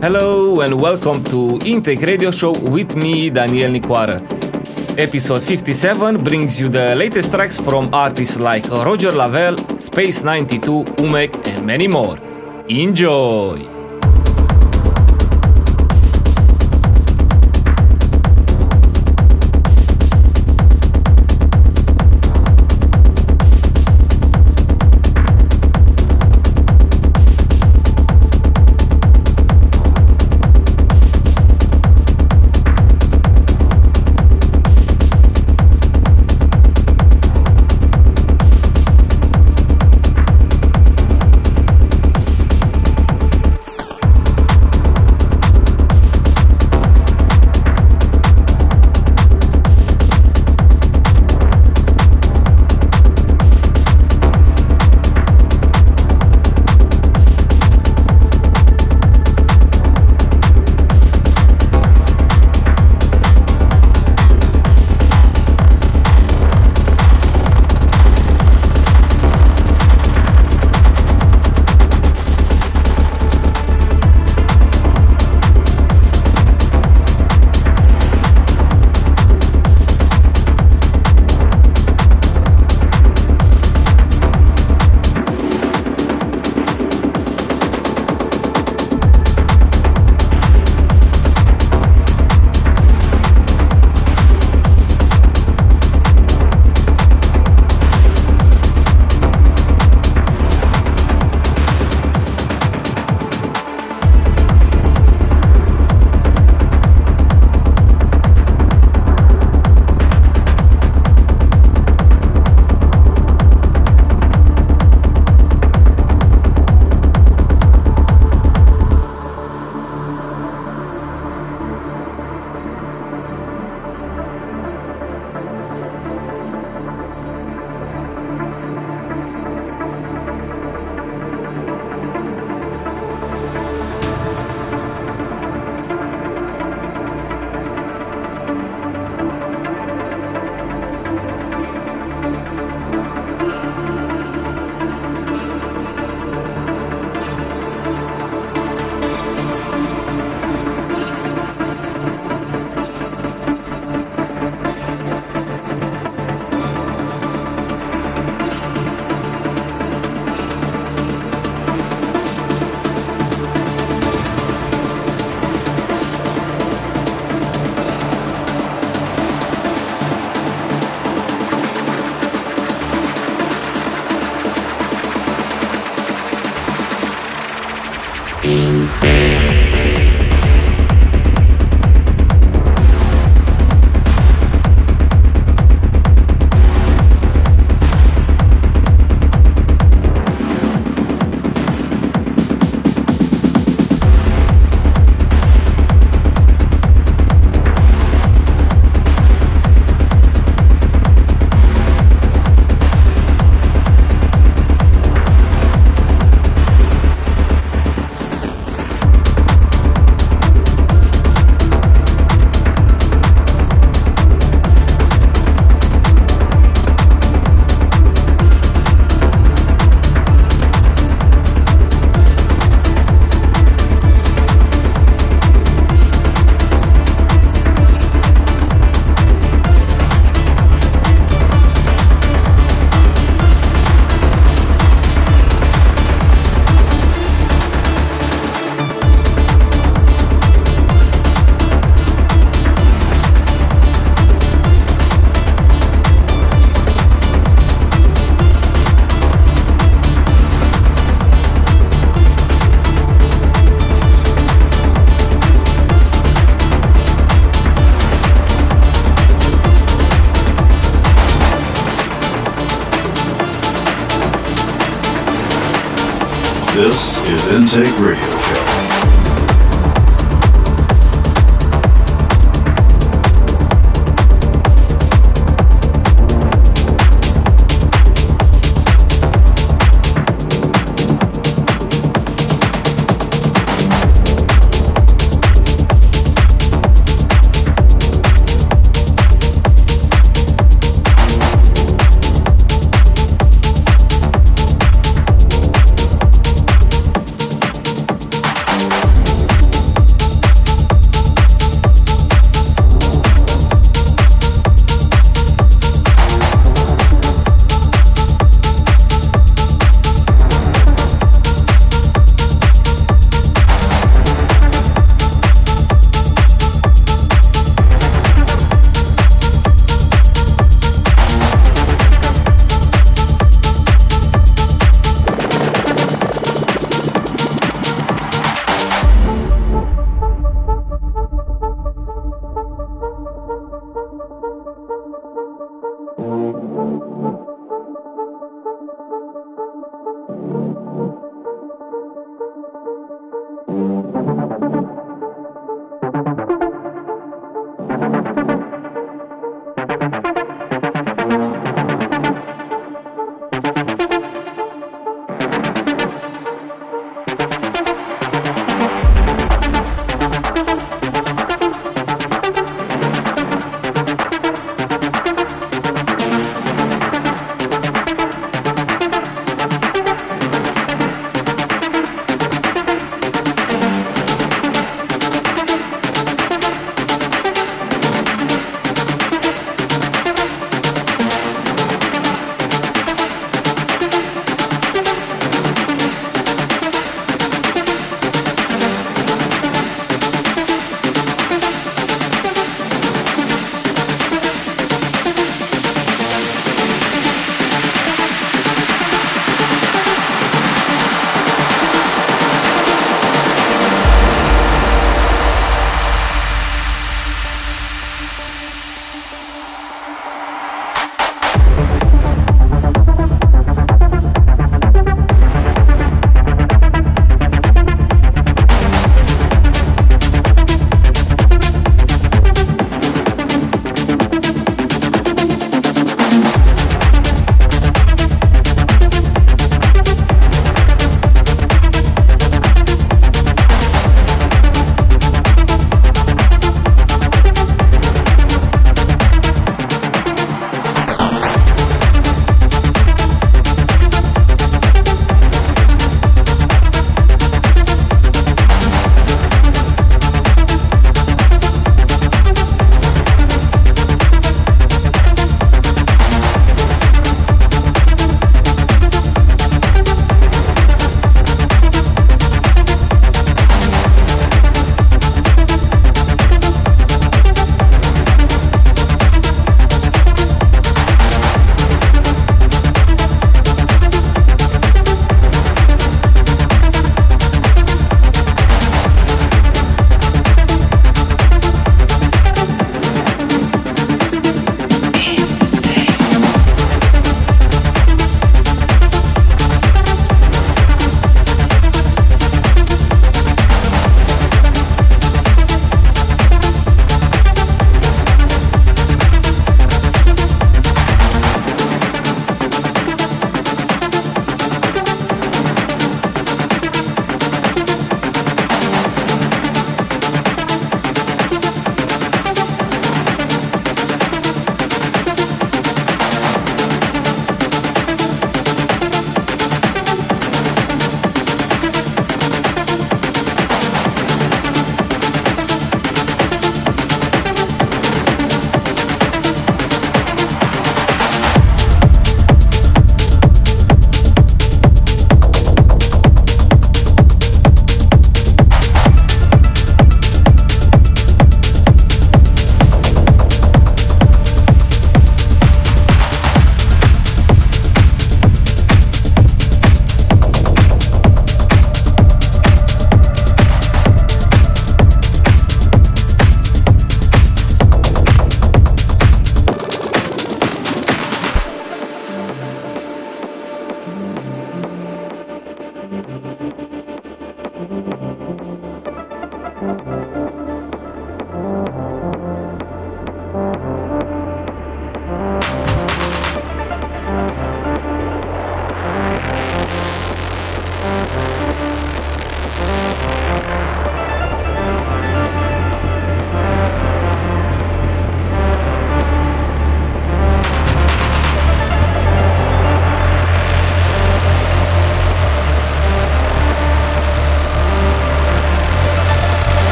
Hello and welcome to Intake Radio Show with me, Daniel Nicoară. Episode 57 brings you the latest tracks from artists like Roger Lavelle, Space 92, Umek, and many more. Enjoy!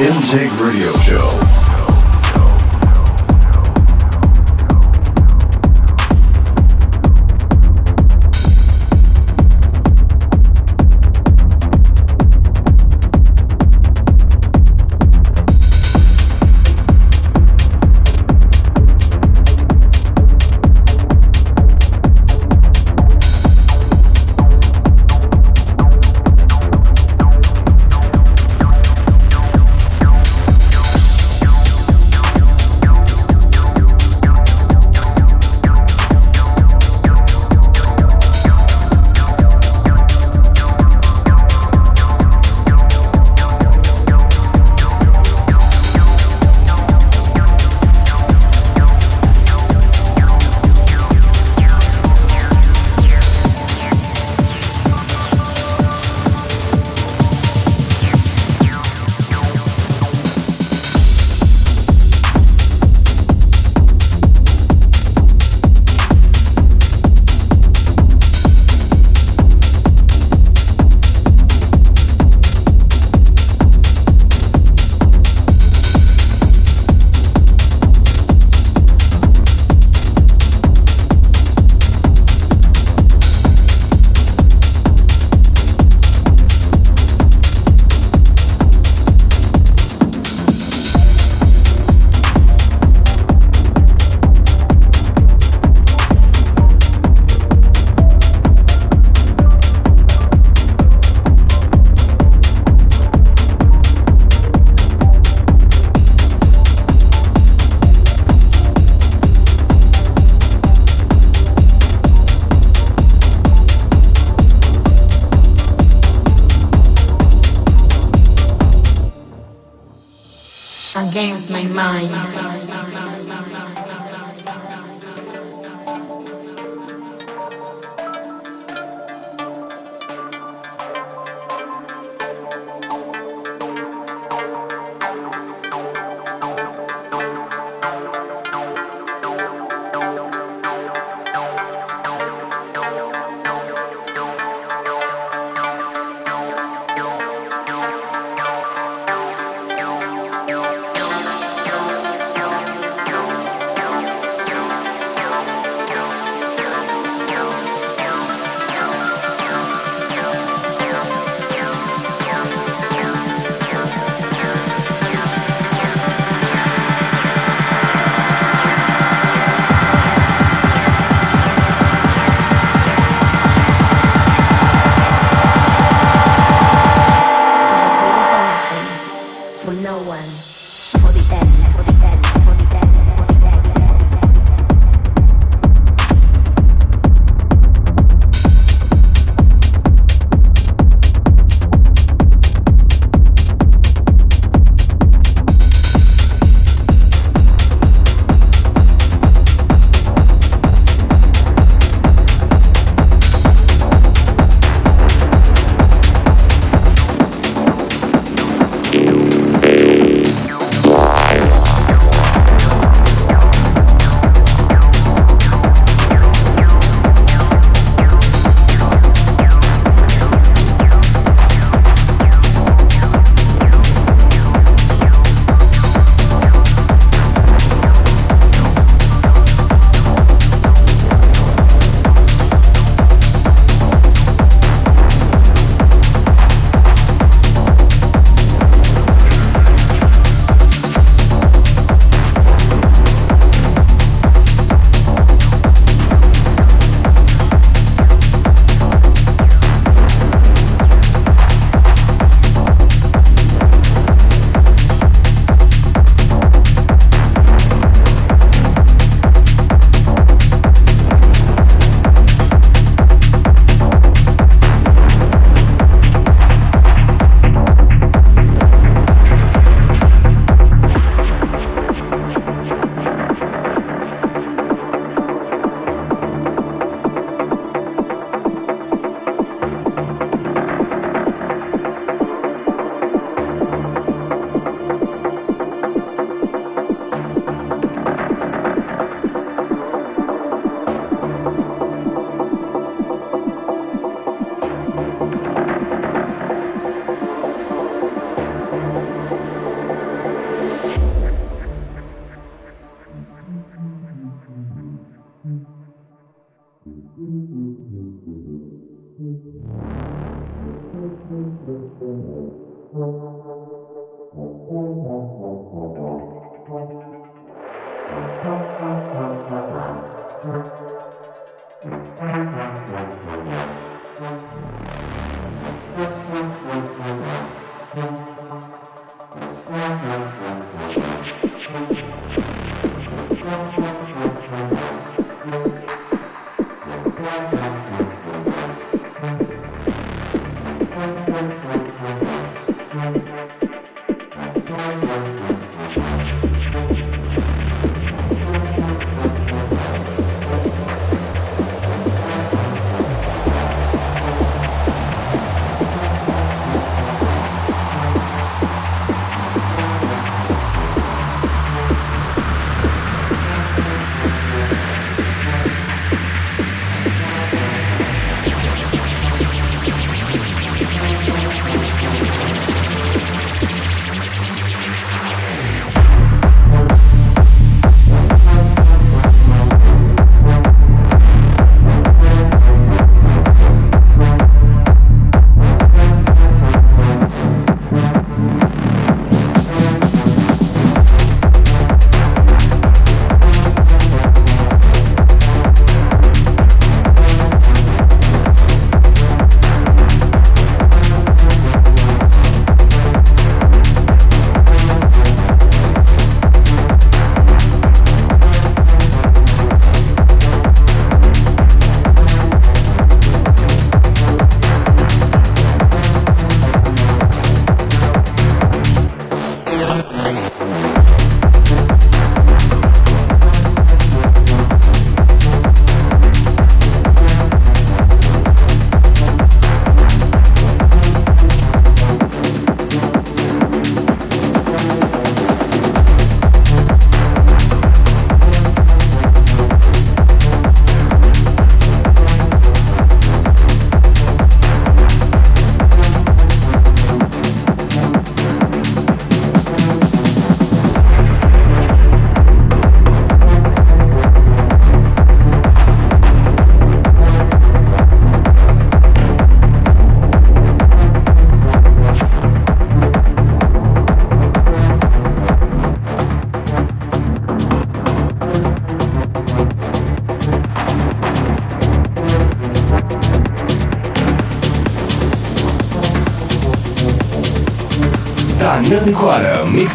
Intake Radio Show. mind.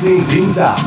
Things up.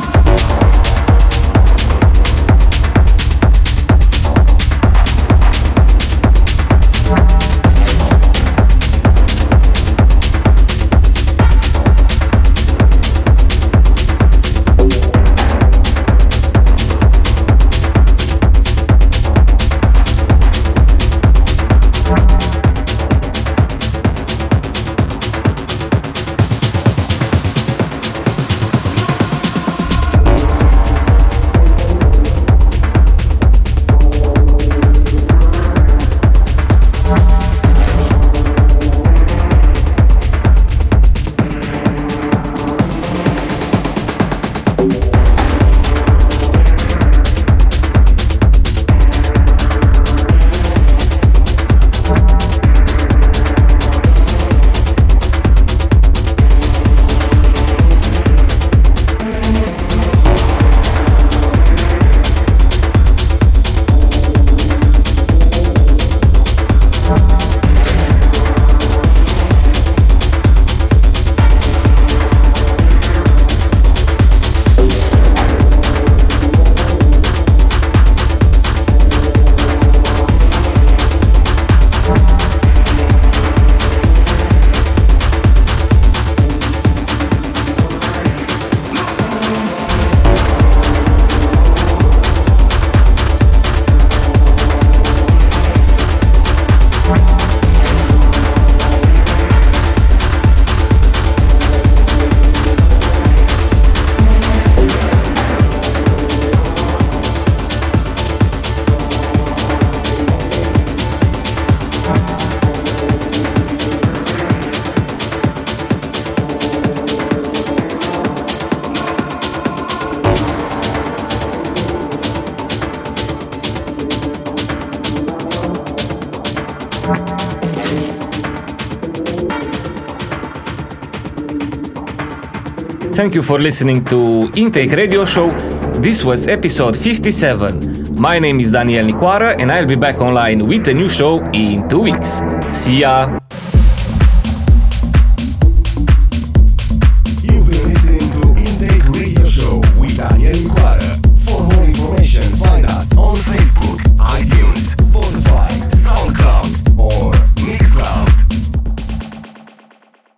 Thank you for listening to Intake Radio Show. This was episode 57. My name is Daniel Nicoara and I'll be back online with a new show in two weeks. See ya!